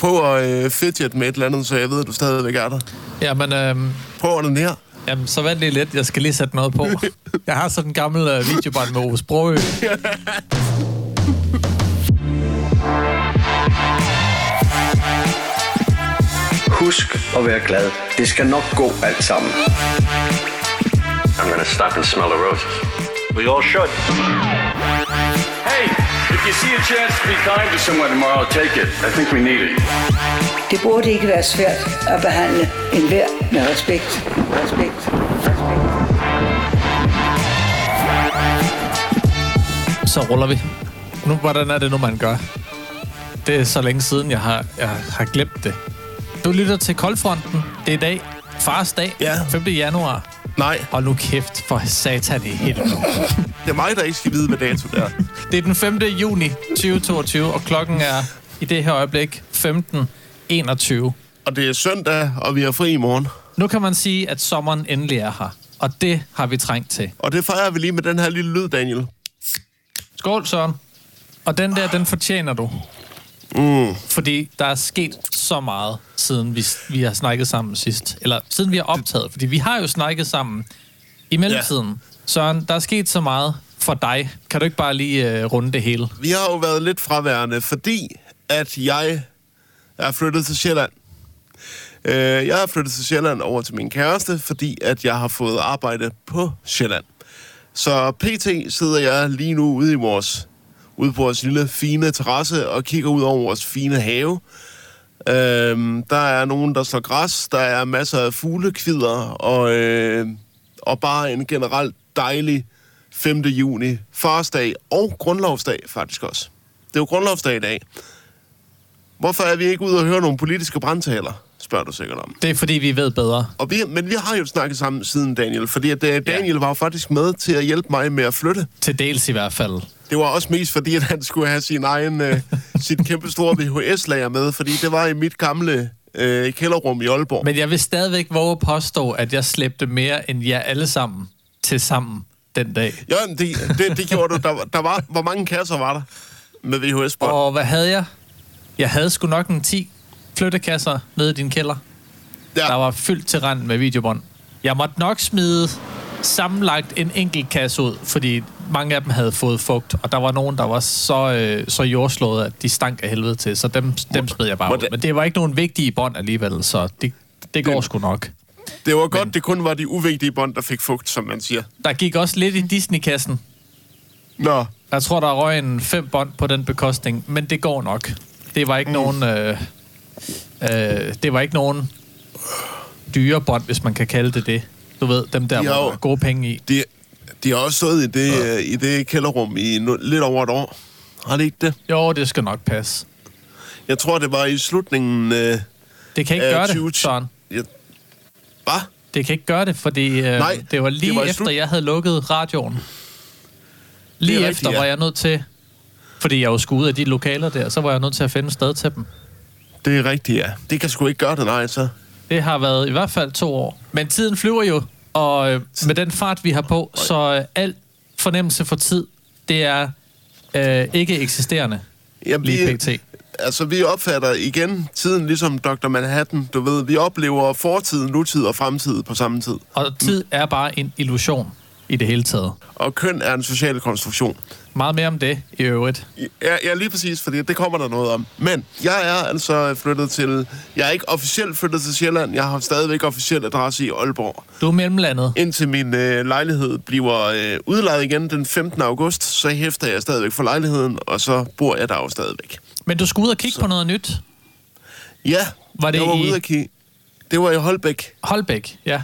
Prøv at øh, fidget med et eller andet, så jeg ved, at du stadigvæk er der. Jamen, øhm, Prøv den her. jamen, så vent lige lidt. Jeg skal lige sætte noget på. Jeg har sådan en gammel øh, videobånd med Ove Sprogø. Husk at være glad. Det skal nok gå alt sammen. I'm gonna stop and smell the roses. We all should. If you see a chance to be kind to someone tomorrow, take it. I think we need it. Det burde ikke være svært at behandle enhver med respekt. Respekt. Respekt. Så ruller vi. Nu, hvordan er det nu, man gør? Det er så længe siden, jeg har, jeg har glemt det. Du lytter til Koldfronten. Det er i dag. Fars dag. Ja. 5. januar. Nej, Og nu kæft for satan i helvede. det er mig, der ikke skal vide, hvad dato det er. Det er den 5. juni 2022, og klokken er i det her øjeblik 15.21. Og det er søndag, og vi er fri i morgen. Nu kan man sige, at sommeren endelig er her. Og det har vi trængt til. Og det fejrer vi lige med den her lille lyd, Daniel. Skål, Søren. Og den der, den fortjener du. Mm. Fordi der er sket så meget, siden vi, vi har snakket sammen sidst. Eller siden vi har optaget. Fordi vi har jo snakket sammen i mellemtiden. Ja. Søren, der er sket så meget for dig. Kan du ikke bare lige øh, runde det hele? Vi har jo været lidt fraværende, fordi at jeg er flyttet til Sjælland. Øh, jeg er flyttet til Sjælland over til min kæreste, fordi at jeg har fået arbejde på Sjælland. Så pt. sidder jeg lige nu ude i vores ude på vores lille fine terrasse og kigger ud over vores fine have. Øhm, der er nogen, der slår græs, der er masser af fuglekvider, og, øh, og bare en generelt dejlig 5. juni, farsdag og grundlovsdag faktisk også. Det er jo grundlovsdag i dag. Hvorfor er vi ikke ude og høre nogle politiske brandtaler, spørger du sikkert om. Det er fordi, vi ved bedre. Og vi, men vi har jo snakket sammen siden Daniel, fordi at, øh, Daniel var jo faktisk med til at hjælpe mig med at flytte. Til dels i hvert fald. Det var også mest fordi, at han skulle have sin egen, øh, sit kæmpe store VHS-lager med, fordi det var i mit gamle øh, kælderrum i Aalborg. Men jeg vil stadigvæk våge at påstå, at jeg slæbte mere end jer alle sammen til sammen den dag. Ja, men det, det, det gjorde du. Der, var- der var, hvor mange kasser var der med VHS-bånd? Og hvad havde jeg? Jeg havde sgu nok en 10 flyttekasser nede i din kælder. Ja. Der var fyldt til rand med videobånd. Jeg måtte nok smide sammenlagt en enkelt kasse ud, fordi mange af dem havde fået fugt, og der var nogen, der var så, øh, så jordslået, at de stank af helvede til, så dem, dem smed jeg bare ud. Men det var ikke nogen vigtige bånd alligevel, så det, det går sgu nok. Det var godt, det kun var de uvigtige bånd, der fik fugt, som man siger. Der gik også lidt i Disney-kassen. Nå, Jeg tror, der røg en fem bånd på den bekostning, men det går nok. Det var ikke mm. nogen... Øh, øh, det var ikke nogen dyre bånd, hvis man kan kalde det det. Du ved, dem der, De hvor har er gode penge i. de, de har også stået i det, ja. i det kælderrum i no, lidt over et år. Har det ikke det? Jo, det skal nok passe. Jeg tror, det var i slutningen øh, Det kan ikke af gøre 20... det, Søren. Ja. Hvad? Det kan ikke gøre det, fordi øh, Nej, det var det lige var i efter, slut- jeg havde lukket radioen. Lige rigtigt, efter ja. var jeg nødt til... Fordi jeg skulle ud af de lokaler der, så var jeg nødt til at finde sted til dem. Det er rigtigt, ja. Det kan sgu ikke gøre det, nej, så. Det har været i hvert fald to år. Men tiden flyver jo, og øh, med den fart, vi har på, så øh, al fornemmelse for tid, det er øh, ikke eksisterende Jamen, lige vi, pt. altså, vi opfatter igen tiden ligesom Dr. Manhattan. Du ved, vi oplever fortid, nutid og fremtid på samme tid. Og tid er bare en illusion i det hele taget. Og køn er en social konstruktion. Meget mere om det i øvrigt. Ja, ja, lige præcis, fordi det kommer der noget om. Men jeg er altså flyttet til... Jeg er ikke officielt flyttet til Sjælland. Jeg har stadigvæk officiel adresse i Aalborg. Du er mellemlandet. Indtil min øh, lejlighed bliver øh, udlejet igen den 15. august, så hæfter jeg stadigvæk for lejligheden, og så bor jeg der jo stadigvæk. Men du skulle ud og kigge på noget nyt. Ja, Var det jeg var i- ude at kigge. Det var i Holbæk. Holbæk, ja.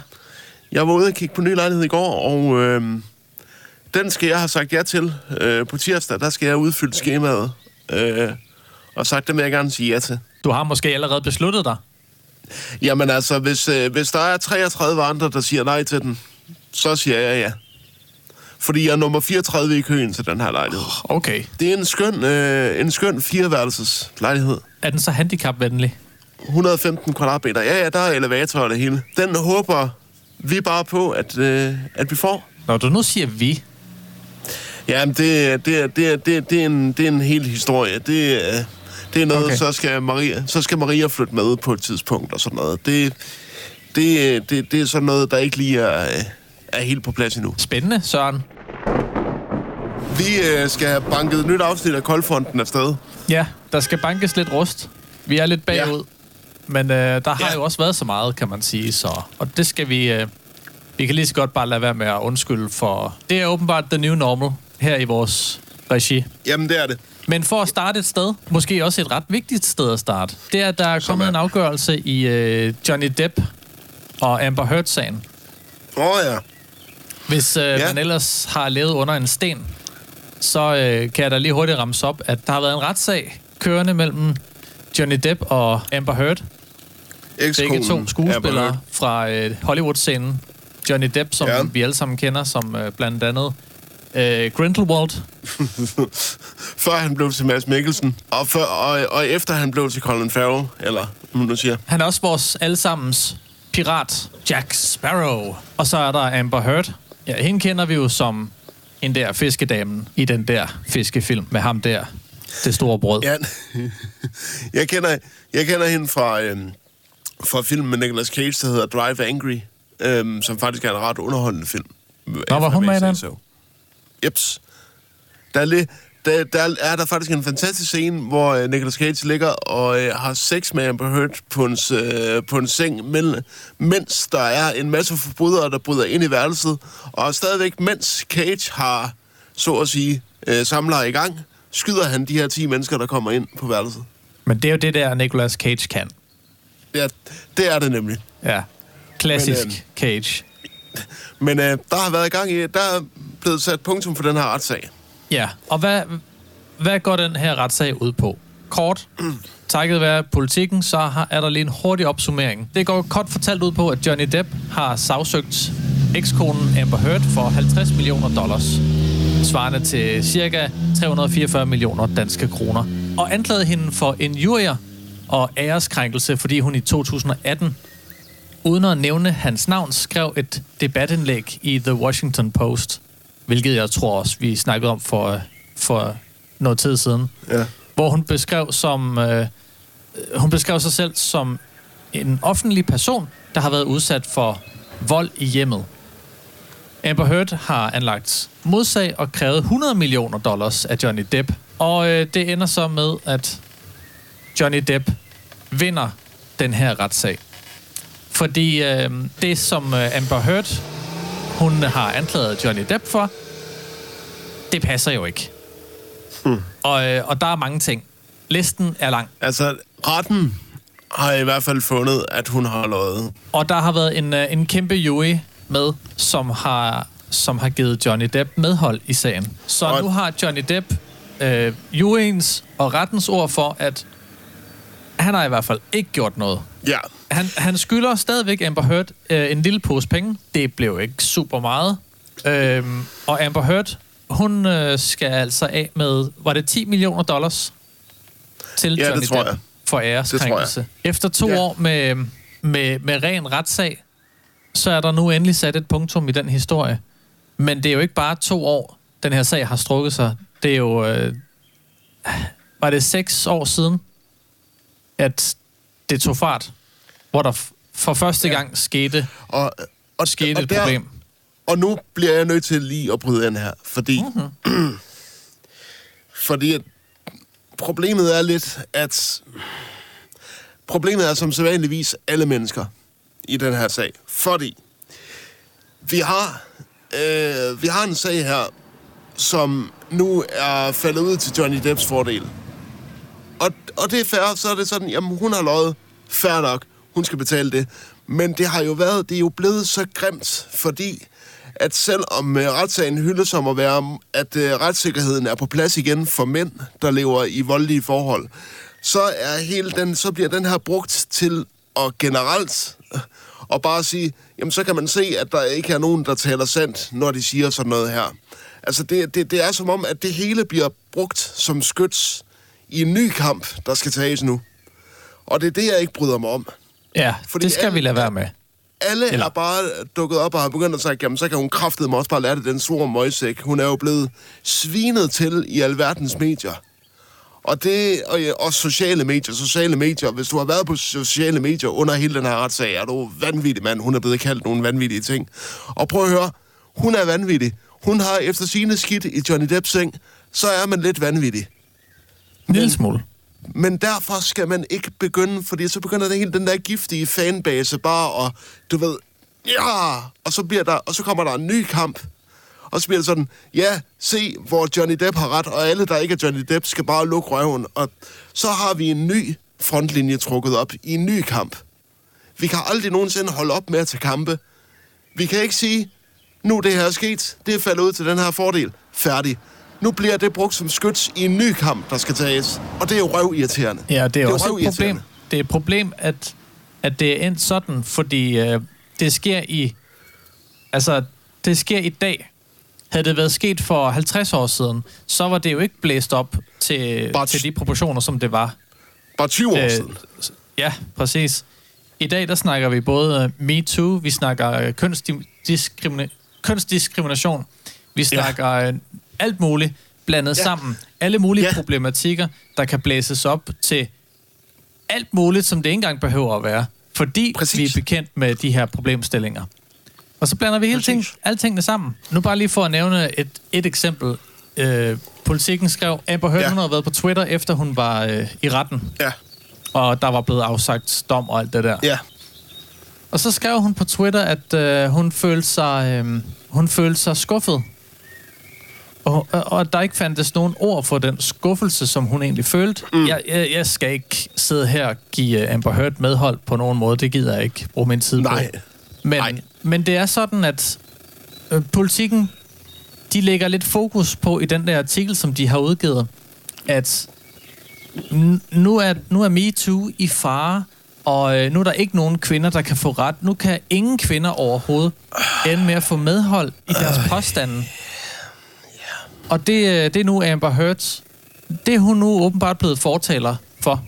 Jeg var ude at kigge på en ny lejlighed i går, og øh, den skal jeg have sagt ja til øh, på tirsdag. Der skal jeg udfylde skemaet, øh, og sagt, det vil jeg gerne sige ja til. Du har måske allerede besluttet dig. Jamen altså, hvis, øh, hvis der er 33 andre, der siger nej til den, så siger jeg ja. Fordi jeg er nummer 34 i køen til den her lejlighed. Okay. Det er en skøn, øh, en skøn fireværelses lejlighed. Er den så handicapvenlig? 115 kvadratmeter. Ja, ja, der er elevator og det hele. Den håber vi bare på, at, øh, at vi får. Når du nu siger vi, Jamen, det, det, det, det, det, er en, det er en hel historie. Det, det er noget, Okay. så, skal Maria, så skal Maria flytte med på et tidspunkt og sådan noget. Det, det, det, det er sådan noget, der ikke lige er, er helt på plads endnu. Spændende, Søren. Vi øh, skal have banket et nyt afsnit af Koldfronten afsted. Ja, der skal bankes lidt rust. Vi er lidt bagud. Ja. Men øh, der har Ja. jo også været så meget, kan man sige. Så, og det skal vi... Øh, vi kan lige så godt bare lade være med at undskylde for... Det er åbenbart the new normal her i vores regi. Jamen, det er det. Men for at starte et sted, måske også et ret vigtigt sted at starte, det er, at der er kommet er- en afgørelse i øh, Johnny Depp og Amber Heard-sagen. Åh oh, ja. Hvis øh, ja. Man ellers har levet under en sten, så øh, kan jeg da lige hurtigt ramse op, at der har været en retssag kørende mellem Johnny Depp og Amber Heard. Begge to skuespillere fra øh, Hollywood-scenen. Johnny Depp, som. Ja. vi alle sammen kender som øh, blandt andet øh, Grindelwald. Før han blev til Mads Mikkelsen, og, før, og, og efter han blev til Colin Farrell, eller nu siger. Han er også vores allesammens pirat, Jack Sparrow. Og så er der Amber Heard. Ja, hende kender vi jo som en der fiskedamen i den der fiskefilm med ham der. Det store brød. Ja, jeg, kender, jeg kender hende fra, øhm, fra filmen med Nicolas Cage, der hedder Drive Angry, øhm, som faktisk er en ret underholdende film. Nå, var hun med i den? Jeps. Der er, lidt, der, der er der faktisk en fantastisk scene, hvor øh, Nicolas Cage ligger og øh, har sex med Amber Heard på en, øh, på en seng, men, mens der er en masse forbrydere, der bryder ind i værelset. Og stadigvæk, mens Cage har, så at sige, øh, samler i gang, skyder han de her 10 mennesker, der kommer ind på værelset. Men det er jo det der, Nicolas Cage kan. Ja, det er det nemlig. Ja. Klassisk Men, øhm, Cage. Men øh, der har været i gang i, der er blevet sat punktum for den her retssag. Ja, og hvad, hvad går den her retssag ud på? Kort, takket være politikken, så har, er der lige en hurtig opsummering. Det går kort fortalt ud på, at Johnny Depp har sagsøgt ekskonen Amber Heard for 50 millioner dollars, svarende til cirka 344 millioner danske kroner, og anklaget hende for injurier og æreskrænkelse, fordi hun i 2018 uden at nævne hans navn, skrev et debatindlæg i The Washington Post, hvilket jeg tror også, vi snakkede om for, for noget tid siden, Ja. hvor hun beskrev, som, øh, hun beskrev sig selv som en offentlig person, der har været udsat for vold i hjemmet. Amber Heard har anlagt modsag og krævet 100 millioner dollars af Johnny Depp. Og øh, det ender så med, at Johnny Depp vinder den her retssag. Fordi øh, det, som øh, Amber Heard hun har anklaget Johnny Depp for, det passer jo ikke. Hmm. Og, øh, og der er mange ting. Listen er lang. Altså, retten har i hvert fald fundet, at hun har løjet. Og der har været en, øh, en kæmpe jury med, som har, som har givet Johnny Depp medhold i sagen. Så Og- nu har Johnny Depp øh, juryens og rettens ord for, at han har i hvert fald ikke gjort noget. Ja. Han, han skylder stadigvæk Amber Heard øh, en lille pose penge. Det blev ikke super meget. Øhm, og Amber Heard, hun øh, skal altså af med, var det 10 millioner dollars til Ja, det Johnny tror Depp jeg. for æreskrænkelse. Efter to Ja. år med, med, med ren retssag, så er der nu endelig sat et punktum i den historie. Men det er jo ikke bare to år, den her sag har strukket sig. Det er jo... Øh, var det seks år siden, at det tog fart, hvor der for første gang skete, Og, og, skete og et problem. Og nu bliver jeg nødt til lige at bryde ind her, fordi... Mm-hmm. fordi problemet er lidt, at... Problemet er som sædvanligvis alle mennesker i den her sag. Fordi vi har, øh, vi har en sag her, som nu er faldet ud til Johnny Depps fordel. Og, og det er fair, så er det sådan, jamen hun har løjet, fair nok, hun skal betale det. Men det har jo været, det er jo blevet så grimt, fordi at selvom øh, retssagen hyldes om at være, at øh, retssikkerheden er på plads igen for mænd, der lever i voldelige forhold, så er hele den, så bliver den her brugt til at generelt øh, og bare sige, jamen så kan man se, at der ikke er nogen, der taler sandt, når de siger sådan noget her. Altså det, det, det er som om, at det hele bliver brugt som skyts i en ny kamp, der skal tages nu. Og det er det, jeg ikke bryder mig om ja, Fordi det skal alle- vi lade være med. Alle Eller- er bare dukket op og har begyndt at sige, jamen så kan hun kraftedeme også bare lære det, den store møgsæk. Hun er jo blevet svinet til i alverdens medier. Og det, og ja, også sociale medier, sociale medier. Hvis du har været på sociale medier under hele den her retssag, er du vanvittig mand. Hun er blevet kaldt nogle vanvittige ting. Og prøv at høre, hun er vanvittig. Hun har efter sine skidt i Johnny Depps seng, så er man lidt vanvittig. En lille smule. Men derfor skal man ikke begynde, fordi så begynder det hele den der giftige fanbase bare og du ved, ja, og så, bliver der, og så kommer der en ny kamp. Og så bliver det sådan, ja, se, hvor Johnny Depp har ret, og alle, der ikke er Johnny Depp, skal bare lukke røven. Og så har vi en ny frontlinje trukket op i en ny kamp. Vi kan aldrig nogensinde holde op med at tage kampe. Vi kan ikke sige, nu det her er sket, det er faldet ud til den her fordel. Færdig. Nu bliver det brugt som skyts i en ny kamp, der skal tages. Og det er jo røvirriterende. Ja, det er, jo også et problem. Det er et problem, at, at det er endt sådan, fordi øh, det sker i... Altså, det sker i dag. Havde det været sket for 50 år siden, så var det jo ikke blæst op til, Bare til de proportioner, som det var. Bare 20 år Øh, siden. Ja, præcis. I dag, der snakker vi både øh, MeToo, vi snakker øh, kønsdiskrimina- kønsdiskrimination, vi snakker øh, alt muligt blandet Ja. sammen. Alle mulige Ja. problematikker, der kan blæses op til alt muligt, som det ikke engang behøver at være. Fordi Præcis. Vi er bekendt med de her problemstillinger. Og så blander vi hele ting, alle tingene sammen. Nu bare lige for at nævne et, et eksempel. Øh, politikken skrev, Amber Heard, Ja. ja. hun havde været på Twitter, efter hun var øh, i retten Ja, og der var blevet afsagt dom og alt det der. ja. Og så skrev hun på Twitter, at øh, hun følte sig øh, hun følte sig skuffet. Og, og, der ikke fandtes nogen ord for den skuffelse, som hun egentlig følte. Mm. Jeg, jeg, jeg skal ikke sidde her og give øh, Amber Heard medhold på nogen måde. Det gider jeg ikke bruge min tid Nej. på. Men, Nej. men det er sådan, at øh, politikken, de lægger lidt fokus på i den der artikel, som de har udgivet, at nu er, nu er MeToo i fare, og øh, nu er der ikke nogen kvinder, der kan få ret. Nu kan ingen kvinder overhovedet ende med at få medhold i deres påstande. Og det, øh, det er nu Amber Heard. Det er hun nu åbenbart blevet fortaler for.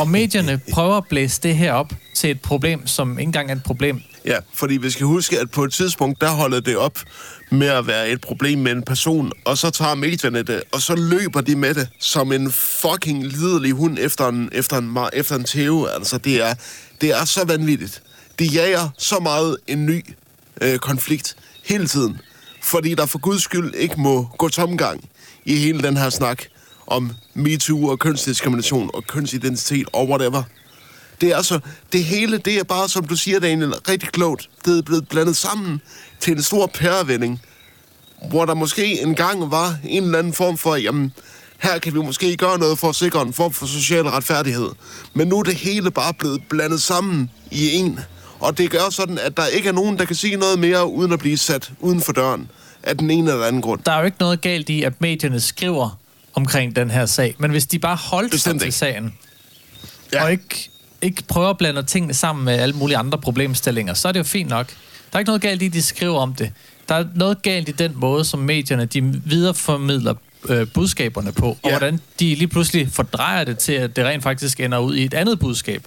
Og medierne prøver at blæse det her op til et problem, som ikke engang er et problem. Ja, fordi vi skal huske, at på et tidspunkt, der holder det op med at være et problem med en person, og så tager medierne det, og så løber de med det som en fucking lidelig hund efter en, efter en, efter en tæve. Altså, det er, det er så vanvittigt. De jager så meget en ny øh, konflikt hele tiden, fordi der for guds skyld ikke må gå tomgang i hele den her snak om MeToo og kønsdiskrimination og kønsidentitet og whatever. Det er altså, det hele, det er bare, som du siger, Daniel, rigtig klogt. Det er blevet blandet sammen til en stor pærevending, hvor der måske engang var en eller anden form for, jamen, her kan vi måske gøre noget for at sikre en form for social retfærdighed. Men nu er det hele bare blevet blandet sammen i en. Og det gør sådan, at der ikke er nogen, der kan sige noget mere, uden at blive sat uden for døren af den ene eller anden grund. Der er jo ikke noget galt i, at medierne skriver omkring den her sag. Men hvis de bare holdt sig Bestemt til ikke. sagen, Ja. og ikke, ikke prøver at blande tingene sammen med alle mulige andre problemstillinger, så er det jo fint nok. Der er ikke noget galt i, at de skriver om det. Der er noget galt i den måde, som medierne de videreformidler øh, budskaberne på, og Ja. hvordan de lige pludselig fordrejer det til, at det rent faktisk ender ud i et andet budskab.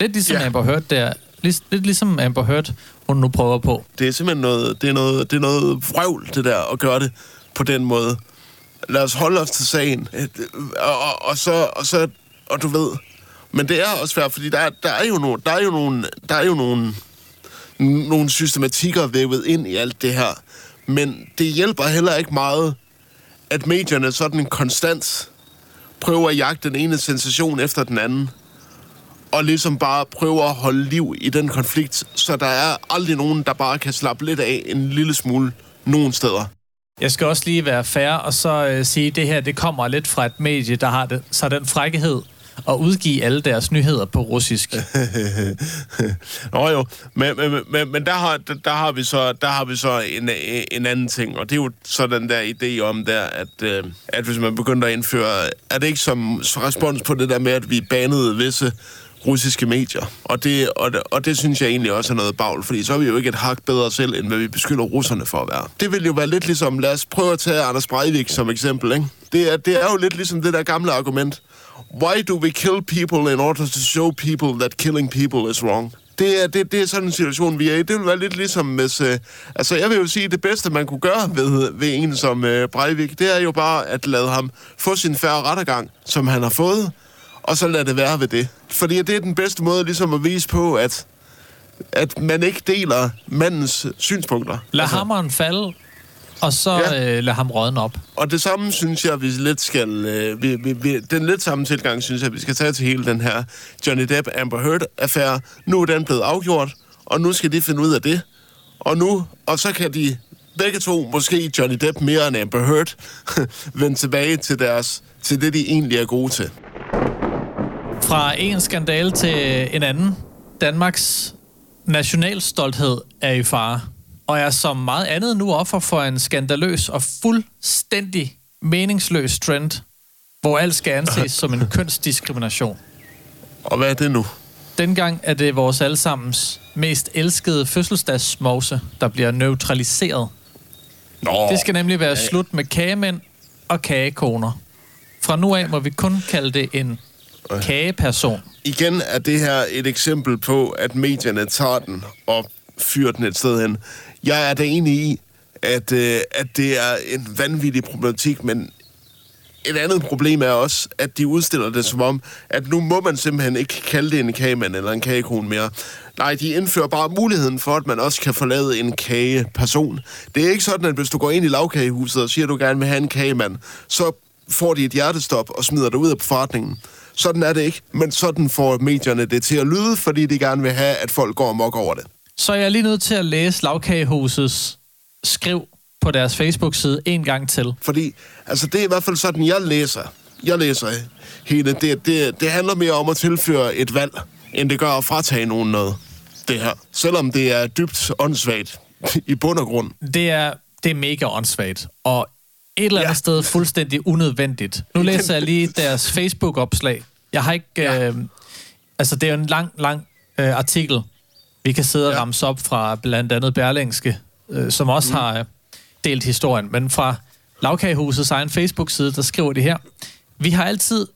Lidt ligesom Ja. Amber Heard der. Lidt, lidt ligesom Amber Heard, hun nu prøver på. Det er simpelthen noget, det er noget, det er noget vrøvl, det der, at gøre det på den måde. Lad os holde os til sagen. Og, og, og så, og så, og du ved, men det er også svært, fordi der, der er jo nogle, der er jo nogle, der er jo nogle, nogle systematikker vævet ind i alt det her. Men det hjælper heller ikke meget, at medierne sådan konstant prøver at jagte den ene sensation efter den anden og ligesom bare prøver at holde liv i den konflikt, så der er aldrig nogen, der bare kan slappe lidt af en lille smule nogen steder. Jeg skal også lige være fair og så øh, sige, at det her det kommer lidt fra et medie, der har det, så den frækkehed at udgive alle deres nyheder på russisk. Nå jo, men, men, men, men der, har, der, har vi så, der har vi så en, en anden ting, og det er jo så den der idé om der, at, øh, at hvis man begynder at indføre, er det ikke som respons på det der med, at vi banede visse russiske medier. Og det, og, det, og det synes jeg egentlig også er noget bagl, fordi så er vi jo ikke et hak bedre selv, end hvad vi beskylder russerne for at være. Det vil jo være lidt ligesom, lad os prøve at tage Anders Breivik som eksempel, ikke? Det er, det er jo lidt ligesom det der gamle argument. Why do we kill people in order to show people that killing people is wrong? Det er, det, det er sådan en situation, vi er i. Det vil være lidt ligesom hvis... Øh, altså, jeg vil jo sige, at det bedste, man kunne gøre ved, ved en som øh, Breivik, det er jo bare at lade ham få sin færre rettergang, som han har fået, og så lade det være ved det. Fordi det er den bedste måde ligesom at vise på, at, at man ikke deler mandens synspunkter. Lad altså. hammeren falde, og så ja. øh, lad ham rådne op. Og det samme synes jeg, vi lidt skal... Øh, vi, vi, vi, den lidt samme tilgang synes jeg, vi skal tage til hele den her Johnny Depp-Amber Heard-affære. Nu er den blevet afgjort, og nu skal de finde ud af det. Og nu, og så kan de begge to, måske Johnny Depp mere end Amber Heard, vende tilbage til, deres, til det, de egentlig er gode til. Fra en skandale til en anden. Danmarks nationalstolthed er i fare, og er som meget andet nu offer for en skandaløs og fuldstændig meningsløs trend, hvor alt skal anses som en kønsdiskrimination. Og hvad er det nu? Dengang er det vores allesammens mest elskede fødselsdagsmose, der bliver neutraliseret. Nå, Det skal nemlig være slut med kagemænd og kagekoner. Fra nu af må vi kun kalde det en kageperson. igen er det her et eksempel på, at medierne tager den og fyrer den et sted hen. Jeg er da enig i, at, øh, at det er en vanvittig problematik, men et andet problem er også, at de udstiller det som om, at nu må man simpelthen ikke kalde det en kagemand eller en kagekone mere. Nej, de indfører bare muligheden for, at man også kan forlade en kageperson. Det er ikke sådan, at hvis du går ind i lavkagehuset og siger, at du gerne vil have en kagemand, så får de et hjertestop og smider dig ud af forretningen. Sådan er det ikke, men sådan får medierne det til at lyde, fordi de gerne vil have, at folk går amok over det. Så er jeg lige nødt til at læse Lavkagehusets skriv på deres Facebook-side en gang til. Fordi, altså det er i hvert fald sådan, jeg læser. Jeg læser hele. Det, det, det handler mere om at tilføre et valg, end det gør at fratage nogen noget. Det her. Selvom det er dybt åndssvagt i bund og grund. Det er, det er mega åndssvagt, og et eller andet Ja. ja. sted fuldstændig unødvendigt. Nu læser jeg lige deres Facebook-opslag. Jeg har ikke... Ja. Øh, altså, det er jo en lang, lang øh, artikel, vi kan sidde og Ja. ramse op fra blandt andet Berlingske, øh, som også mm. har øh, delt historien. Men fra Lavkagehusets egen Facebook-side, der skriver de her. Vi har altid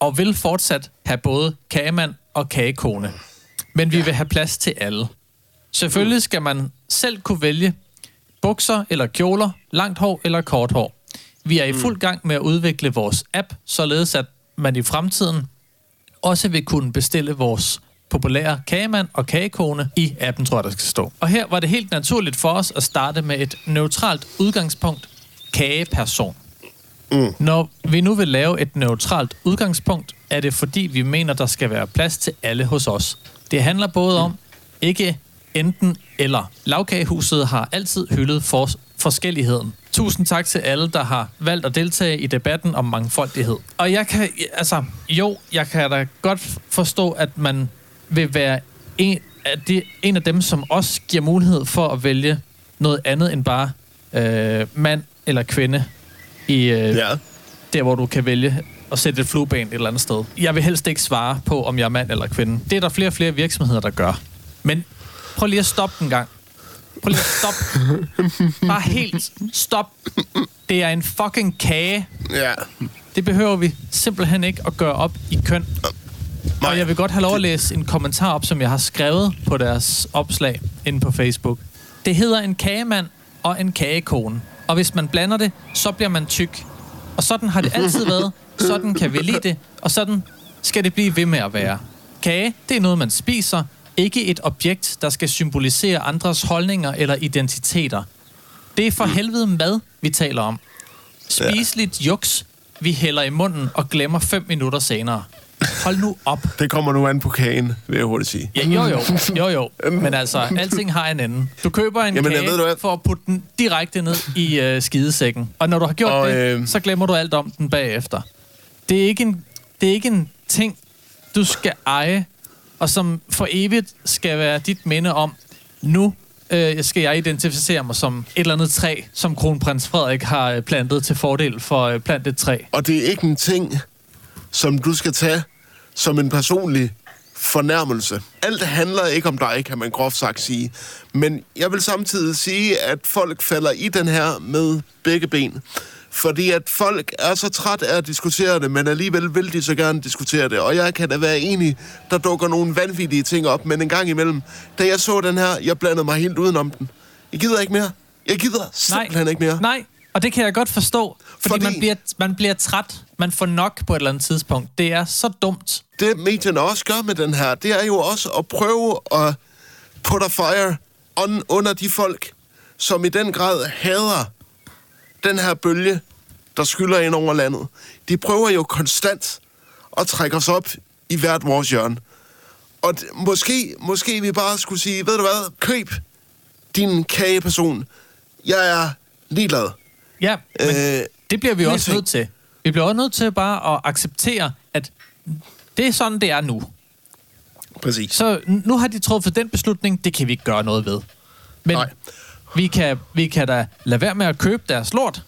og vil fortsat have både kagemand og kagekone. Men vi vil have plads til alle. Selvfølgelig skal man selv kunne vælge bukser eller kjoler, langt hår eller kort hår. Vi er i fuld gang med at udvikle vores app, således at man i fremtiden også vil kunne bestille vores populære kagemand og kagekone i appen, tror jeg, der skal stå. Og her var det helt naturligt for os at starte med et neutralt udgangspunkt, kageperson. Mm. Når vi nu vil lave et neutralt udgangspunkt, er det fordi, vi mener, der skal være plads til alle hos os. Det handler både om ikke enten eller. Lavkagehuset har altid hyldet for forskelligheden. Tusind tak til alle, der har valgt at deltage i debatten om mangfoldighed. Og jeg kan, altså, jo, jeg kan da godt forstå, at man vil være en af, de, en af dem, som også giver mulighed for at vælge noget andet end bare øh, mand eller kvinde i, øh, Ja. der, hvor du kan vælge at sætte et flueben et eller andet sted. Jeg vil helst ikke svare på, om jeg er mand eller kvinde. Det er der flere og flere virksomheder, der gør. Men prøv lige at stoppe en gang. Prøv lige at stoppe. Bare helt stop. Det er en fucking kage. Ja. Det behøver vi simpelthen ikke at gøre op i køn. Og jeg vil godt have lov at læse en kommentar op, som jeg har skrevet på deres opslag inde på Facebook. Det hedder en kagemand og en kagekone. Og hvis man blander det, så bliver man tyk. Og sådan har det altid været. Sådan kan vi lide det. Og sådan skal det blive ved med at være. Kage, det er noget, man spiser. Ikke et objekt, der skal symbolisere andres holdninger eller identiteter. Det er for helvede mad, vi taler om. Spiseligt juks, vi hælder i munden og glemmer fem minutter senere. Hold nu op. Det kommer nu an på kagen, vil jeg hurtigt sige. Ja, jo, jo, jo, jo. Men altså, alting har en ende. Du køber en Jamen, kage ved du hvad? for at putte den direkte ned i øh, skidesækken. Og når du har gjort Og, det, øh, så glemmer du alt om den bagefter. Det er ikke en, det er ikke en ting, du skal eje, og som for evigt skal være dit minde om, nu øh, skal jeg identificere mig som et eller andet træ, som kronprins Frederik har øh, plantet til fordel for øh, plantet træ. Og det er ikke en ting, som du skal tage som en personlig fornærmelse. Alt handler ikke om dig, kan man groft sagt sige. Men jeg vil samtidig sige, at folk falder i den her med begge ben. Fordi at folk er så træt af at diskutere det, men alligevel vil de så gerne diskutere det. Og jeg kan da være enig, der dukker nogle vanvittige ting op, men en gang imellem, da jeg så den her, jeg blandede mig helt udenom den. Jeg gider ikke mere. Jeg gider simpelthen ikke mere. Nej, og det kan jeg godt forstå. Fordi, Fordi- fordi... Man, bliver, man bliver træt. Man får nok på et eller andet tidspunkt. Det er så dumt. det medierne også gør med den her, det er jo også at prøve at put a fire on, under de folk, som i den grad hader den her bølge, der skylder ind over landet. De prøver jo konstant at trække os op i hvert vores hjørne. Og d- måske, måske vi bare skulle sige, ved du hvad, køb din kageperson. Jeg er ligeglad. Ja, men Øh, det bliver vi også nødt til. Vi bliver også nødt til bare at acceptere, at det er sådan, det er nu. Præcis. Så nu har de truffet den beslutning, det kan vi ikke gøre noget ved. Men Nej. Vi kan, vi kan da lade være med at købe deres lort,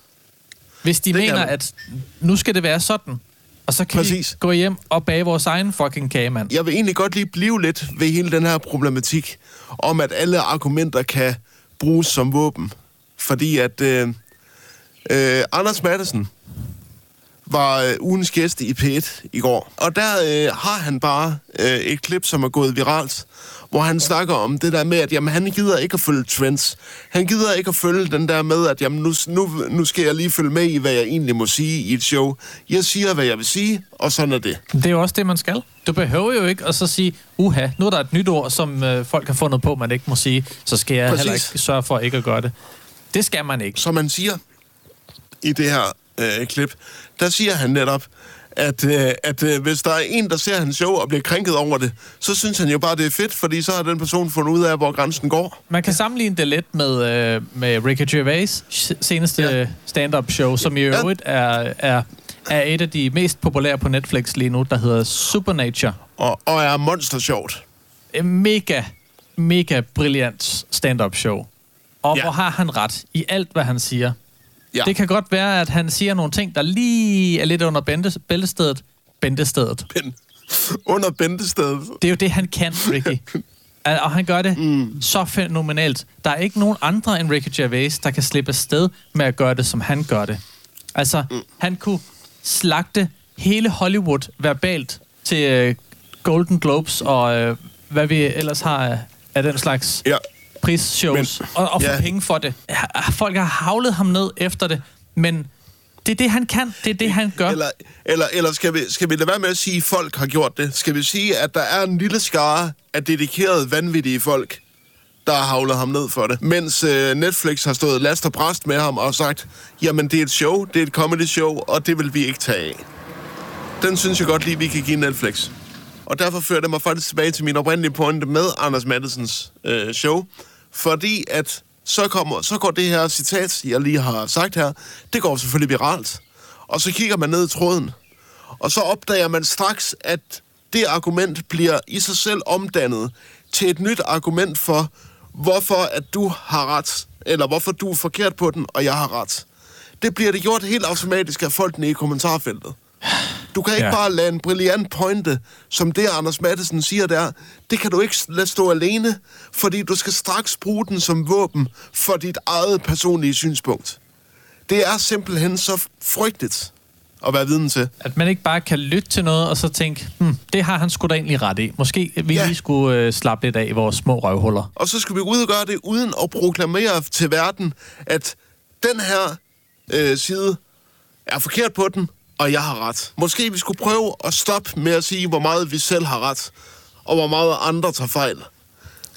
hvis de Det mener, at nu skal det være sådan. Og så kan Præcis. vi gå hjem og bage vores egen fucking kage, mand. Jeg vil egentlig godt lige blive lidt ved hele den her problematik om, at alle argumenter kan bruges som våben. Fordi at øh, øh, Anders Madsen var øh, ugens gæst i P1 i går. Og der øh, har han bare øh, et klip, som er gået viralt, hvor han snakker om det der med, at jamen, han gider ikke at følge trends. Han gider ikke at følge den der med, at jamen, nu, nu, nu skal jeg lige følge med i, hvad jeg egentlig må sige i et show. Jeg siger, hvad jeg vil sige, og sådan er det. Det er jo også det, man skal. Du behøver jo ikke at så sige, uha, nu er der et nyt ord, som øh, folk har fundet på, man ikke må sige, så skal jeg Præcis. heller ikke sørge for ikke at gøre det. Det skal man ikke. som man siger i det her øh, klip, der siger han netop, at, øh, at øh, hvis der er en, der ser hans show og bliver krænket over det, så synes han jo bare, det er fedt, fordi så har den person fundet ud af, hvor grænsen går. Man kan sammenligne det lidt med, øh, med Ricky Gervais seneste Ja. ja. stand-up show, som i øvrigt er, er, er et af de mest populære på Netflix lige nu, der hedder Supernature. Og, og er monster sjovt. En mega, mega brilliant stand-up show. Og Ja. ja. hvor har han ret i alt, hvad han siger. Ja. Det kan godt være, at han siger nogle ting, der lige er lidt under bælte, bæltestedet. Ben, under bæltestedet. Det er jo det, han kan, Ricky. Og han gør det mm. så fænomenalt. Der er ikke nogen andre end Ricky Gervais, der kan slippe afsted med at gøre det, som han gør det. Altså, mm. han kunne slagte hele Hollywood verbalt til øh, Golden Globes og øh, hvad vi ellers har af, af den slags Ja. Prisshows, Men- og, og få ja. penge for det. Folk har havlet ham ned efter det, men det er det, han kan. Det er det, han gør. Eller, eller, eller skal, vi, skal vi lade være med at sige, at folk har gjort det? Skal vi sige, at der er en lille skare af dedikerede, vanvittige folk, der har havlet ham ned for det? Mens øh, Netflix har stået last og bræst med ham og sagt, jamen det er et show, det er et comedy show, og det vil vi ikke tage af. Den synes jeg godt lige, vi kan give Netflix. Og derfor fører det mig faktisk tilbage til min oprindelige pointe med Anders Mattesens øh, show. Fordi at så, kommer, så går det her citat, jeg lige har sagt her, det går selvfølgelig viralt. Og så kigger man ned i tråden. Og så opdager man straks, at det argument bliver i sig selv omdannet til et nyt argument for, hvorfor at du har ret, eller hvorfor du er forkert på den, og jeg har ret. Det bliver det gjort helt automatisk af folkene i kommentarfeltet. Du kan ikke ja. Bare lade en brilliant pointe, som det Anders Mattesen siger der, det kan du ikke lade stå alene, fordi du skal straks bruge den som våben for dit eget personlige synspunkt. Det er simpelthen så frygteligt at være viden til. At man ikke bare kan lytte til noget, og så tænke, hm, det har han sgu da egentlig ret i. Måske vi ja. lige skulle øh, slappe lidt af i vores små røvhuller. Og så skal vi ud og gøre det uden at proklamere til verden, at den her øh, side er forkert på den, og jeg har ret. Måske vi skulle prøve at stoppe med at sige, hvor meget vi selv har ret, og hvor meget andre tager fejl.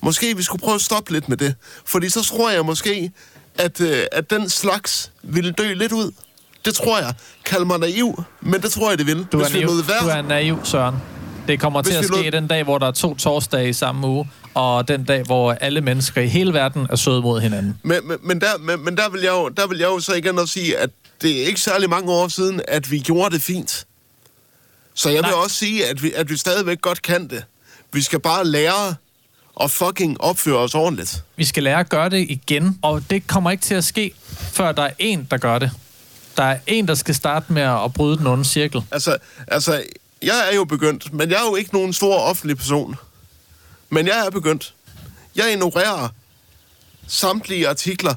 Måske vi skulle prøve at stoppe lidt med det. Fordi så tror jeg måske, at, øh, at den slags ville dø lidt ud. Det tror jeg. Kald mig naiv, men det tror jeg, det vil. Du er, naiv, være, du er naiv, Søren. Det kommer Hvis til at ske den dag, hvor der er to torsdage i samme uge, og den dag, hvor alle mennesker i hele verden er søde mod hinanden. Men, men, men, der, men, men der, vil jeg jo, der vil jeg jo så igen også sige, at det er ikke særlig mange år siden, at vi gjorde det fint. Så jeg vil Nej. også sige, at vi, at vi stadigvæk godt kan det. Vi skal bare lære at fucking opføre os ordentligt. Vi skal lære at gøre det igen, og det kommer ikke til at ske, før der er en, der gør det. Der er en, der skal starte med at bryde den onde cirkel. Altså, altså, jeg er jo begyndt, men jeg er jo ikke nogen stor offentlig person. Men jeg er begyndt. Jeg ignorerer samtlige artikler,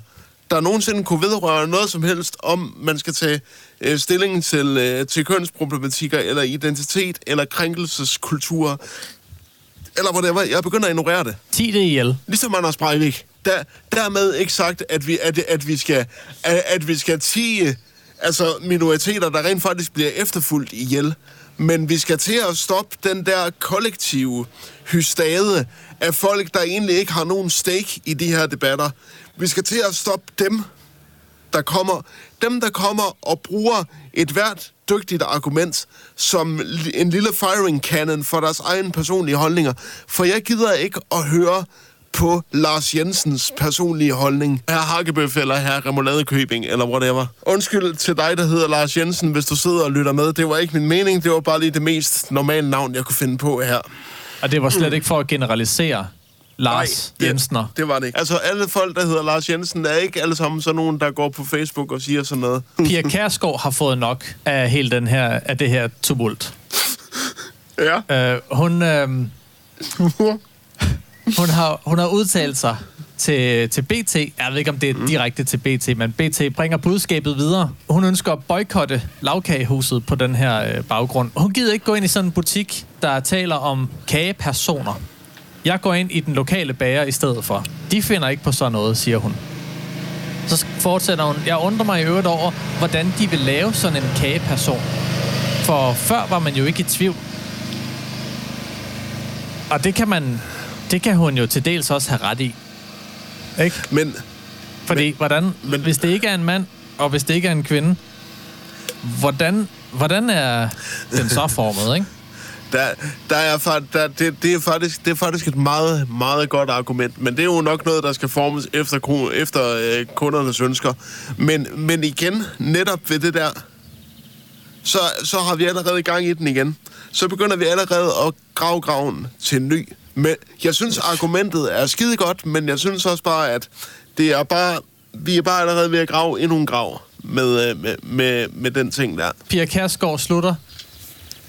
der nogensinde kunne vedrøre noget som helst, om man skal tage øh, stilling til, øh, til kønsproblematikker, eller identitet, eller krænkelseskultur, eller whatever. Jeg begynder at ignorere det. 10 det ihjel. Ligesom Anders Breivik. Der, dermed ikke sagt, at vi, at, at vi skal, at, at vi skal tige altså minoriteter, der rent faktisk bliver efterfulgt ihjel. Men vi skal til at stoppe den der kollektive hystade af folk, der egentlig ikke har nogen stake i de her debatter. Vi skal til at stoppe dem, der kommer, dem, der kommer og bruger et hvert dygtigt argument som en lille firing cannon for deres egne personlige holdninger. For jeg gider ikke at høre på Lars Jensens personlige holdning. Herr Hakkebøf eller herr Remouladekøbing eller whatever. Undskyld til dig, der hedder Lars Jensen, hvis du sidder og lytter med. Det var ikke min mening. Det var bare lige det mest normale navn, jeg kunne finde på her. Og det var slet ikke for at generalisere Lars det, Jensner. det var det ikke. Altså, alle folk, der hedder Lars Jensen, er ikke alle sammen sådan nogen, der går på Facebook og siger sådan noget. Pia Kærsgaard har fået nok af hele den her, af det her tumult. Ja. Uh, hun, uh, hun, har, hun har udtalt sig til, til BT. Jeg ved ikke, om det er direkte til BT, men BT bringer budskabet videre. Hun ønsker at boykotte lavkagehuset på den her øh, baggrund. Hun gider ikke gå ind i sådan en butik, der taler om kagepersoner. Jeg går ind i den lokale bager i stedet for. De finder ikke på sådan noget, siger hun. Så fortsætter hun. Jeg undrer mig i øvrigt over, hvordan de vil lave sådan en kageperson. For før var man jo ikke i tvivl. Og det kan man... Det kan hun jo til dels også have ret i. Ikke? Men Fordi, men, hvordan, men- men, hvis det ikke er en mand, og hvis det ikke er en kvinde, hvordan, hvordan er den så formet, ikke? Der, der er, der, det, det, er faktisk, det er faktisk et meget, meget godt argument, men det er jo nok noget, der skal formes efter, efter øh, kundernes ønsker. Men, men igen, netop ved det der, så, så har vi allerede gang i den igen. Så begynder vi allerede at grave graven til ny. Men jeg synes, argumentet er skide godt, men jeg synes også bare, at det er bare, vi er bare allerede ved at grave endnu en grav med, øh, med, med, med den ting der. Pia Kærsgaard slutter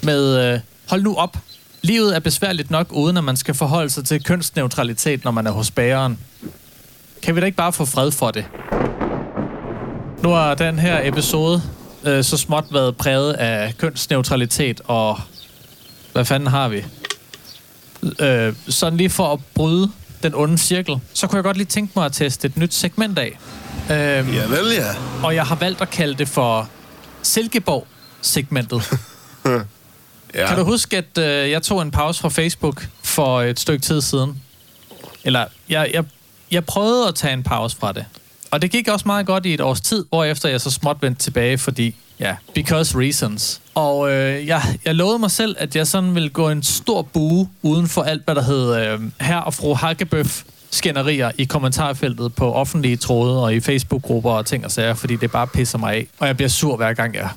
med, øh, hold nu op. Livet er besværligt nok, uden at man skal forholde sig til kønsneutralitet, når man er hos bageren. Kan vi da ikke bare få fred for det? Nu har den her episode øh, så småt været præget af kønsneutralitet, og hvad fanden har vi? Øh, sådan lige for at bryde den onde cirkel, så kunne jeg godt lige tænke mig at teste et nyt segment af. Øh, Ja vel, ja. og jeg har valgt at kalde det for Silkeborg-segmentet. ja. Kan du huske, at øh, jeg tog en pause fra Facebook for et stykke tid siden? Eller, jeg, jeg, jeg prøvede at tage en pause fra det. Og det gik også meget godt i et års tid, efter jeg så småt vendte tilbage, fordi, ja, because reasons. Og øh, jeg, jeg lovede mig selv, at jeg sådan ville gå en stor bue uden for alt, hvad der hed øh, her og fru Hakkebøf skænderier i kommentarfeltet på offentlige tråde og i Facebook-grupper og ting og sager, fordi det bare pisser mig af. Og jeg bliver sur hver gang, jeg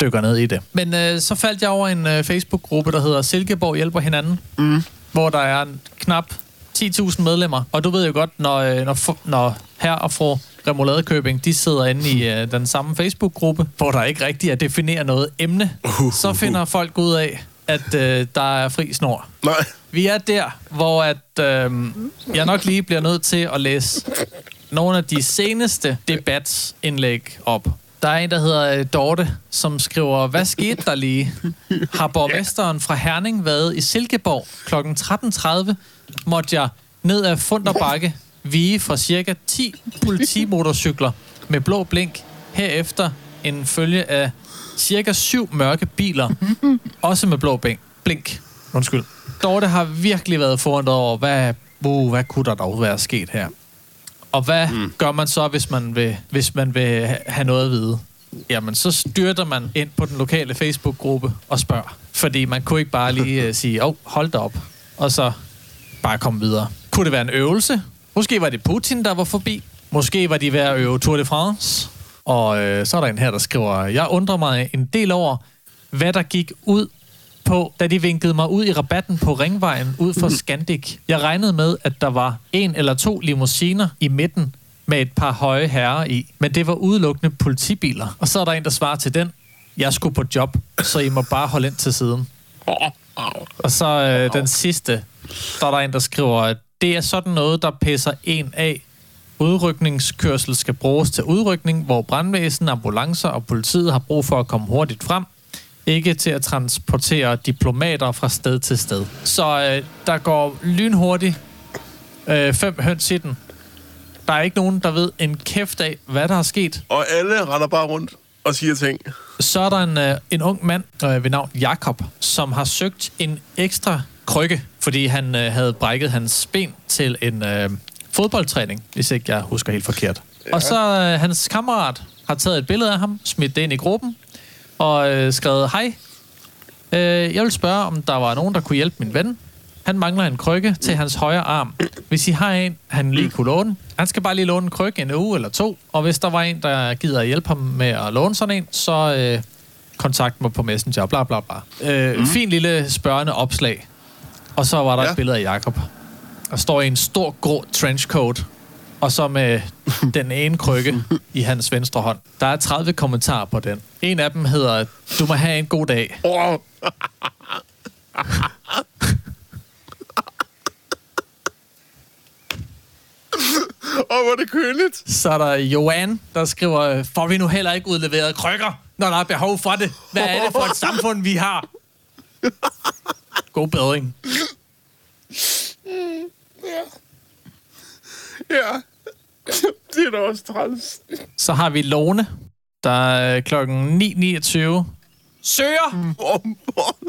dykker ned i det. Men øh, så faldt jeg over en øh, Facebook-gruppe, der hedder Silkeborg hjælper hinanden, mm. hvor der er en knap 10.000 medlemmer. Og du ved jo godt, når, øh, når, når her og fru Remouladekøbing, de sidder inde i øh, den samme Facebook-gruppe, hvor der ikke rigtig er defineret noget emne, så finder folk ud af, at øh, der er fri snor. Nej. Vi er der, hvor at, øh, jeg nok lige bliver nødt til at læse nogle af de seneste debatsindlæg op. Der er en, der hedder øh, Dorte, som skriver, hvad skete der lige? Har borgmesteren fra Herning været i Silkeborg kl. 13.30? Måtte jeg ned ad Funderbakke vige fra cirka 10 politimotorcykler med blå blink. Herefter en følge af cirka syv mørke biler, også med blå blink. blink. Undskyld. Dorte har virkelig været forundret over, hvad, uh, hvad kunne der dog være sket her? Og hvad mm. gør man så, hvis man vil, hvis man vil have noget at vide? Jamen, så styrter man ind på den lokale Facebook-gruppe og spørger. Fordi man kunne ikke bare lige uh, sige, åh, oh, hold da op, og så bare komme videre. Kunne det være en øvelse? Måske var det Putin, der var forbi. Måske var de ved at øve Tour de France. Og øh, så er der en her, der skriver, jeg undrer mig en del over, hvad der gik ud på, da de vinkede mig ud i rabatten på Ringvejen ud for Scandic. Jeg regnede med, at der var en eller to limousiner i midten med et par høje herrer i, men det var udelukkende politibiler. Og så er der en, der svarer til den, jeg skulle på job, så I må bare holde ind til siden. Og så øh, den sidste, der er der en, der skriver, at det er sådan noget, der pisser en af, Udrykningskørsel skal bruges til udrykning, hvor brandvæsen, ambulancer og politiet har brug for at komme hurtigt frem. Ikke til at transportere diplomater fra sted til sted. Så øh, der går lynhurtigt øh, fem høns i den. Der er ikke nogen, der ved en kæft af, hvad der er sket. Og alle render bare rundt og siger ting. Så er der en, øh, en ung mand øh, ved navn Jakob, som har søgt en ekstra krykke, fordi han øh, havde brækket hans ben til en øh, fodboldtræning, hvis ikke jeg husker helt forkert. Ja. Og så øh, hans kammerat har taget et billede af ham, smidt det ind i gruppen, og øh, skrevet, hej, øh, jeg vil spørge, om der var nogen, der kunne hjælpe min ven. Han mangler en krykke til hans højre arm. Hvis I har en, han lige kunne låne. Han skal bare lige låne en krykke en uge eller to. Og hvis der var en, der gider at hjælpe ham med at låne sådan en, så øh, kontakt mig på Messenger, bla bla bla. Øh, mm. Fin lille spørgende opslag. Og så var der ja. et billede af Jakob. Der står i en stor grå trenchcoat. Og så med den ene krykke i hans venstre hånd. Der er 30 kommentarer på den. En af dem hedder, du må have en god dag. Oh. Åh, hvor er det køligt. Så er der Johan, der skriver, får vi nu heller ikke udleveret krykker, når der er behov for det? Hvad er det for et samfund, vi har? God bedring. Ja. Det er da også træls. Så har vi Lone, der er klokken 9.29. Søger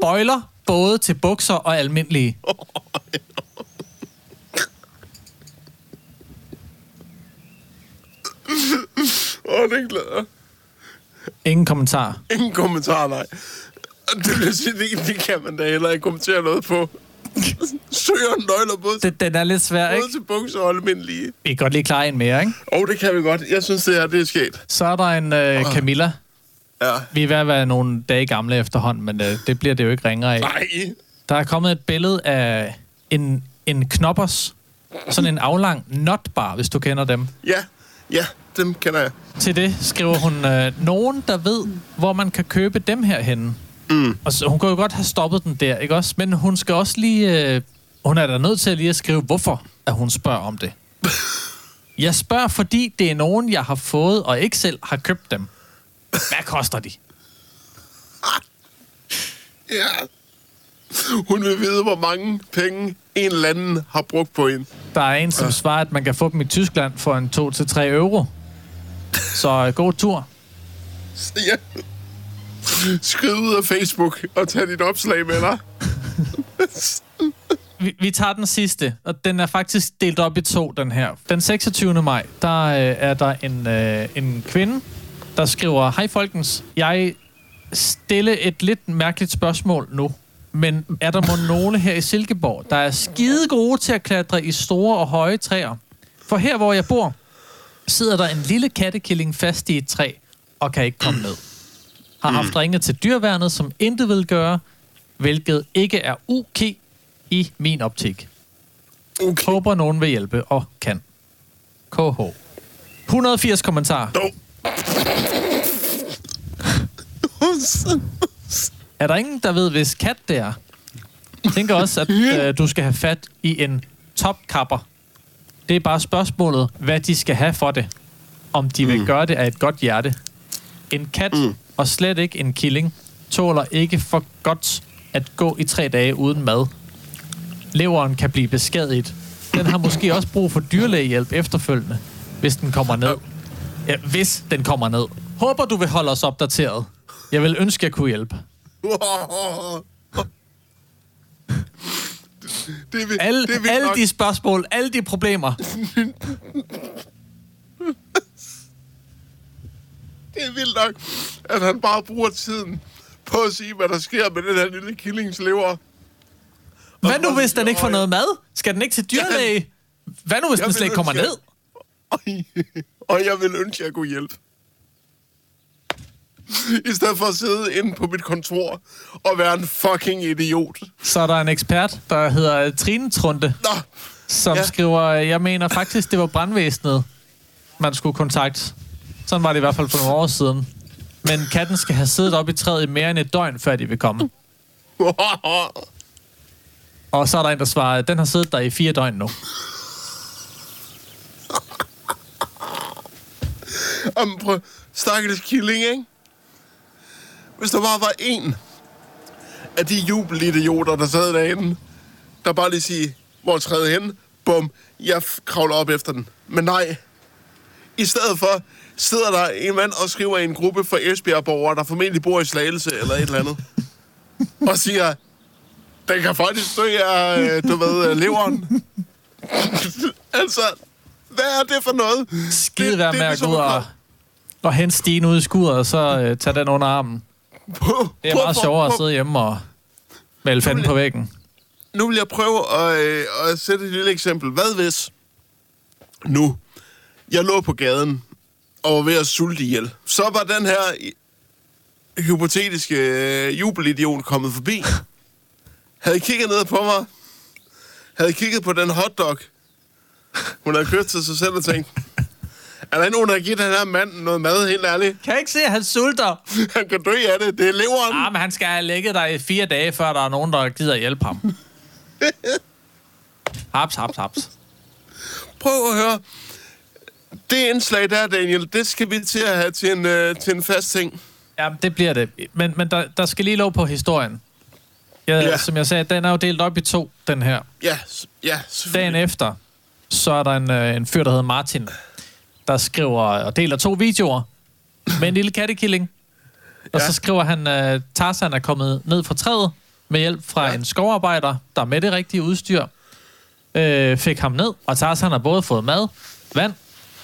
bøjler både til bukser og almindelige. Åh, det glæder. Ingen kommentar. Ingen kommentar, nej. Det, vil sige, det, det kan man da heller ikke kommentere noget på. Søger nøgler både Den, den er lidt svær, ikke? både til bukser og almindelige. Vi kan godt lige klare en mere, ikke? Åh, oh, det kan vi godt. Jeg synes, det her det er sket. Så er der en øh, Camilla. Ja. Vi er ved at være nogle dage gamle efterhånden, men øh, det bliver det jo ikke ringere af. Nej. Der er kommet et billede af en, en knoppers. Sådan en aflang notbar, hvis du kender dem. Ja, ja, dem kender jeg. Til det skriver hun, øh, nogen der ved, hvor man kan købe dem her henne. Mm. Og så, hun kunne jo godt have stoppet den der, ikke også? Men hun skal også lige... Øh, hun er da nødt til at lige at skrive, hvorfor at hun spørger om det. Jeg spørger, fordi det er nogen, jeg har fået, og ikke selv har købt dem. Hvad koster de? Ja. Hun vil vide, hvor mange penge en eller anden har brugt på hende. Der er en, som svarer, at man kan få dem i Tyskland for en 2-3 euro. Så øh, god tur. Ja. Skrid ud af Facebook og tag dit opslag med dig. Vi, vi tager den sidste, og den er faktisk delt op i to, den her. Den 26. maj, der øh, er der en, øh, en kvinde, der skriver, Hej folkens, jeg stille et lidt mærkeligt spørgsmål nu. Men er der må nogle her i Silkeborg, der er skide gode til at klatre i store og høje træer? For her, hvor jeg bor, sidder der en lille kattekilling fast i et træ og kan ikke komme ned. Har haft ringet til dyrværnet, som intet vil gøre, hvilket ikke er UK i min optik. Okay. Håber nogen vil hjælpe og kan. KH. 180 kommentarer. Er der ingen, der ved, hvis kat det er? Jeg tænker også, at øh, du skal have fat i en topkapper. Det er bare spørgsmålet, hvad de skal have for det. Om de vil gøre det af et godt hjerte. En kat, mm. Og slet ikke en killing, tåler ikke for godt at gå i tre dage uden mad. Leveren kan blive beskadiget. Den har måske også brug for dyrlægehjælp efterfølgende, hvis den kommer ned. Ja, hvis den kommer ned. Håber, du vil holde os opdateret. Jeg vil ønske, jeg kunne hjælpe. Det vil, Alle, det vil alle nok, de spørgsmål, alle de problemer. det er vildt nok, at han bare bruger tiden på at sige, hvad der sker med den her lille killingslever. Hvad nu, hvis den ikke får noget mad? Skal den ikke til dyrlæge? Hvad nu, hvis Jeg den slet ikke kommer ned? Og jeg vil ønske, at jeg kunne hjælpe. I stedet for at sidde inde på mit kontor og være en fucking idiot. Så er der en ekspert, der hedder Trine Trunte, Nå, som ja. skriver, jeg mener faktisk, det var brandvæsenet, man skulle kontakte. Sådan var det i hvert fald for nogle år siden. Men katten skal have siddet op i træet i mere end et døgn, før de vil komme. Og så er der en, der svarer, den har siddet der i fire døgn nu. Jamen, prøv. Stakkels killing, ikke? Hvis der bare var en af de jubelidioter, der sad derinde, der bare lige siger, hvor træde træet hen? Bum, jeg kravler op efter den. Men nej. I stedet for sidder der en mand og skriver i en gruppe for Esbjerg-borgere, der formentlig bor i Slagelse eller et eller andet, og siger, den kan faktisk dø af, du ved, øh, leveren. altså, hvad er det for noget? Skide være med at gå ligesom ud at og, og hente stigen ud i skuret, og så øh, tage den under armen. Det er meget sjovere at sidde hjemme og med elefanten på væggen. nu vil jeg prøve at, øh, at sætte et lille eksempel. Hvad hvis nu jeg lå på gaden og var ved at sulte ihjel? Så var den her hypotetiske øh, jubelidiot kommet forbi. Havde kigget ned på mig. Havde kigget på den hotdog. Hun havde købt til sig selv og tænkt, er der nogen, der har givet den her mand noget mad, helt ærligt? Kan jeg ikke se, at han sulter? Han kan dø af det. Det er leveren. Ah, men han skal have ligget der i fire dage, før der er nogen, der gider hjælpe ham. Haps, haps, haps. Prøv at høre. Det indslag der, Daniel, det skal vi til at have til en, øh, til en fast ting. Ja, det bliver det. Men, men der, der skal lige lov på historien. Ja, Ja. Som jeg sagde, den er jo delt op i to, den her. Ja, ja. Dagen efter, så er der en, øh, en fyr, der hedder Martin, der skriver og deler to videoer med en lille kattekilling. Og Ja. så skriver han, at Tarzan er kommet ned fra træet med hjælp fra ja. en skovarbejder, der med det rigtige udstyr øh, fik ham ned. Og Tarzan har både fået mad, vand,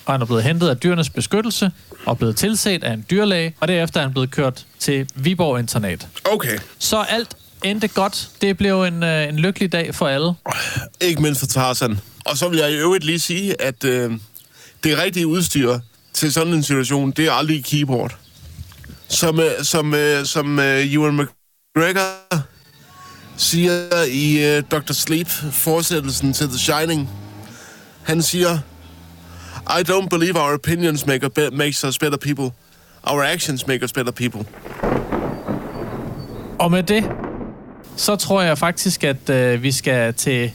og han er blevet hentet af dyrenes beskyttelse og blevet tilset af en dyrlæge, og derefter er han blevet kørt til Viborg Internat. Okay. Så alt endte godt. Det blev en, øh, en lykkelig dag for alle. Ikke mindst for Tarzan. Og så vil jeg i øvrigt lige sige, at øh, det rigtige udstyr til sådan en situation, det er aldrig keyboard. Som, øh, som, øh, som øh, Ewan McGregor siger i øh, Dr. Sleep, fortsættelsen til The Shining. Han siger, I don't believe our opinions make a be- makes us better people. Our actions make us better people. Og med det, så tror jeg faktisk, at øh, vi skal til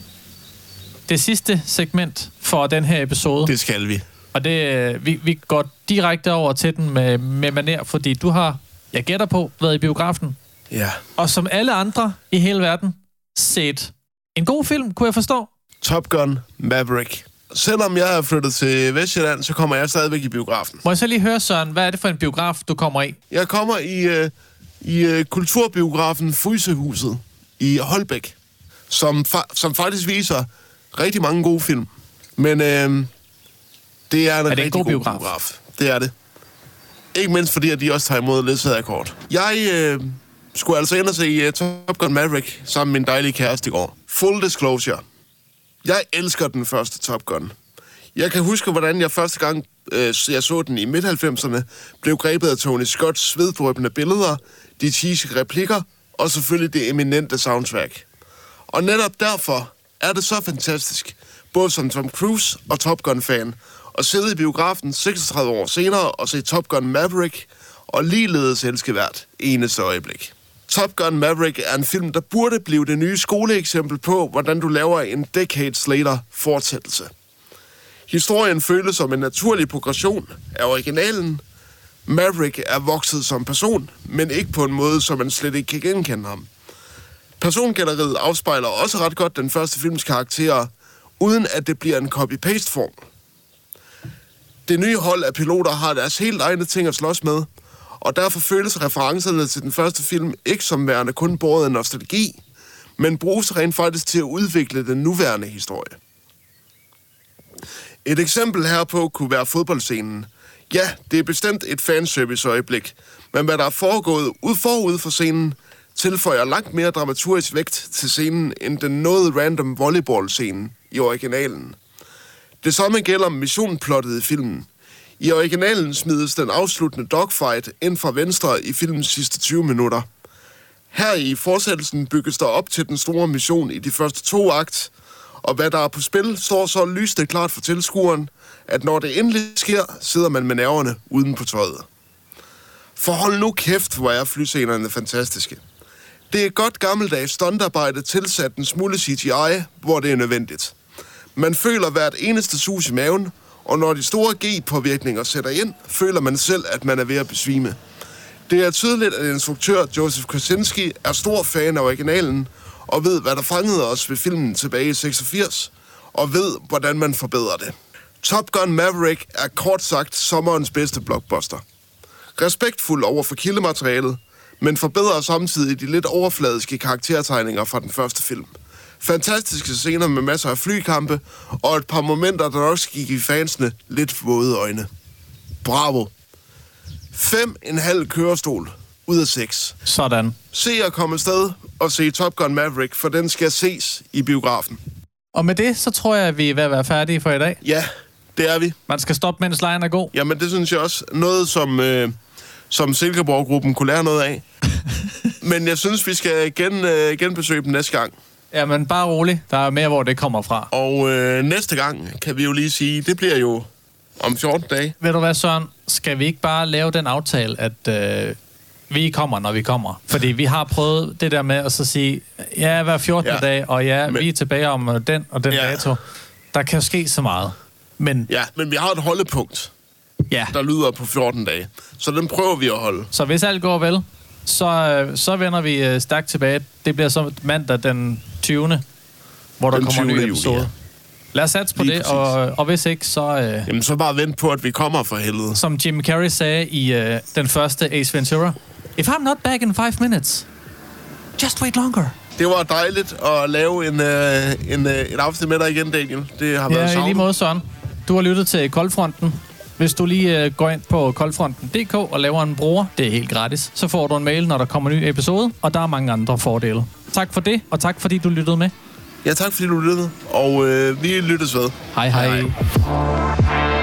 det sidste segment for den her episode. Det skal vi. Og det, øh, vi, vi går direkte over til den med, med maner, fordi du har, jeg gætter på, været i biografen. Ja. Og som alle andre i hele verden, set en god film, kunne jeg forstå. Top Gun Maverick. Selvom jeg er flyttet til Vestjylland, så kommer jeg stadigvæk i biografen. Må jeg så lige høre, Søren, hvad er det for en biograf, du kommer i? Jeg kommer i, øh, i øh, kulturbiografen Frysehuset i Holbæk, som, fa- som faktisk viser rigtig mange gode film. Men øh, det er en det en rigtig god god biograf? biograf. Det er det. Ikke mindst fordi, at de også tager imod ledsagerkort. Jeg øh, skulle altså ind og se uh, Top Gun Maverick sammen med min dejlige kæreste i går. Full disclosure. Jeg elsker den første Top Gun. Jeg kan huske, hvordan jeg første gang, øh, jeg så den i midt-90'erne, blev grebet af Tony Scotts sveddrøbende billeder, de cheesy replikker og selvfølgelig det eminente soundtrack. Og netop derfor er det så fantastisk, både som Tom Cruise og Top Gun-fan, at sidde i biografen 36 år senere og se Top Gun Maverick, og ligeledes elske hvert eneste øjeblik. Top Gun Maverick er en film, der burde blive det nye skoleeksempel på, hvordan du laver en decades later fortsættelse. Historien føles som en naturlig progression af originalen. Maverick er vokset som person, men ikke på en måde, så man slet ikke kan genkende ham. Persongalleriet afspejler også ret godt den første films karakterer, uden at det bliver en copy-paste-form. Det nye hold af piloter har deres helt egne ting at slås med, og derfor føles referencerne til den første film ikke som værende kun båret af nostalgi, men bruges rent faktisk til at udvikle den nuværende historie. Et eksempel herpå kunne være fodboldscenen. Ja, det er bestemt et fanservice-øjeblik, men hvad der er foregået ud forud for scenen, tilføjer langt mere dramaturgisk vægt til scenen end den noget random volleyball-scene i originalen. Det samme gælder missionplottet i filmen. I originalen smides den afsluttende dogfight ind fra venstre i filmens sidste 20 minutter. Her i fortsættelsen bygges der op til den store mission i de første to akt, og hvad der er på spil, står så lysende klart for tilskueren, at når det endelig sker, sidder man med nerverne uden på tøjet. For hold nu kæft, hvor er flyscenerne fantastiske. Det er godt gammeldags stuntarbejde tilsat en smule CGI, hvor det er nødvendigt. Man føler hvert eneste sus i maven, og når de store G-påvirkninger sætter ind, føler man selv, at man er ved at besvime. Det er tydeligt, at instruktør Joseph Kosinski er stor fan af originalen, og ved, hvad der fangede os ved filmen tilbage i 86, og ved, hvordan man forbedrer det. Top Gun Maverick er kort sagt sommerens bedste blockbuster. Respektfuld over for kildematerialet, men forbedrer samtidig de lidt overfladiske karaktertegninger fra den første film. Fantastiske scener med masser af flykampe, og et par momenter, der også gik i fansene lidt våde øjne. Bravo. 5,5 kørestol ud af 6. Sådan. Se at komme afsted og se Top Gun Maverick, for den skal ses i biografen. Og med det, så tror jeg, at vi er ved at være færdige for i dag. Ja, det er vi. Man skal stoppe, mens lejen er god. Jamen, det synes jeg også. Noget, som, øh, som Silkeborg-gruppen kunne lære noget af. Men jeg synes, vi skal gen, øh, genbesøge dem næste gang. Ja, men bare rolig. Der er mere, hvor det kommer fra. Og øh, næste gang, kan vi jo lige sige, det bliver jo om 14 dage. Ved du hvad, Søren? Skal vi ikke bare lave den aftale, at øh, vi kommer, når vi kommer? Fordi vi har prøvet det der med at så sige, ja, hver 14. Ja. Dag, og ja, Men- vi er tilbage om øh, den og den ja. dato. Der kan ske så meget. Men Ja, men vi har et holdepunkt, ja, der lyder på 14 dage. Så den prøver vi at holde. så hvis alt går vel, så, øh, så vender vi øh, stærkt tilbage. Det bliver så mandag den 20. Hvor der Den kommer en 20. ny juli, episode. ja. Lad os satse på Lige det, præcis. og, og hvis ikke, så... Øh, Jamen, så bare vent på, at vi kommer for helvede. som Jim Carrey sagde i øh, den første Ace Ventura. If I'm not back in five minutes, just wait longer. Det var dejligt at lave en, øh, en, øh, et afsnit med dig igen, Daniel. Det har været Ja, i lige måde, Søren. Du har lyttet til Koldfronten. Hvis du lige øh, går ind på koldfronten.dk og laver en bruger, det er helt gratis, så får du en mail, når der kommer en ny episode, og der er mange andre fordele. Tak for det, og tak fordi du lyttede med. Ja, tak fordi du lyttede. Og øh, vi lyttes ved. Hej hej. hej.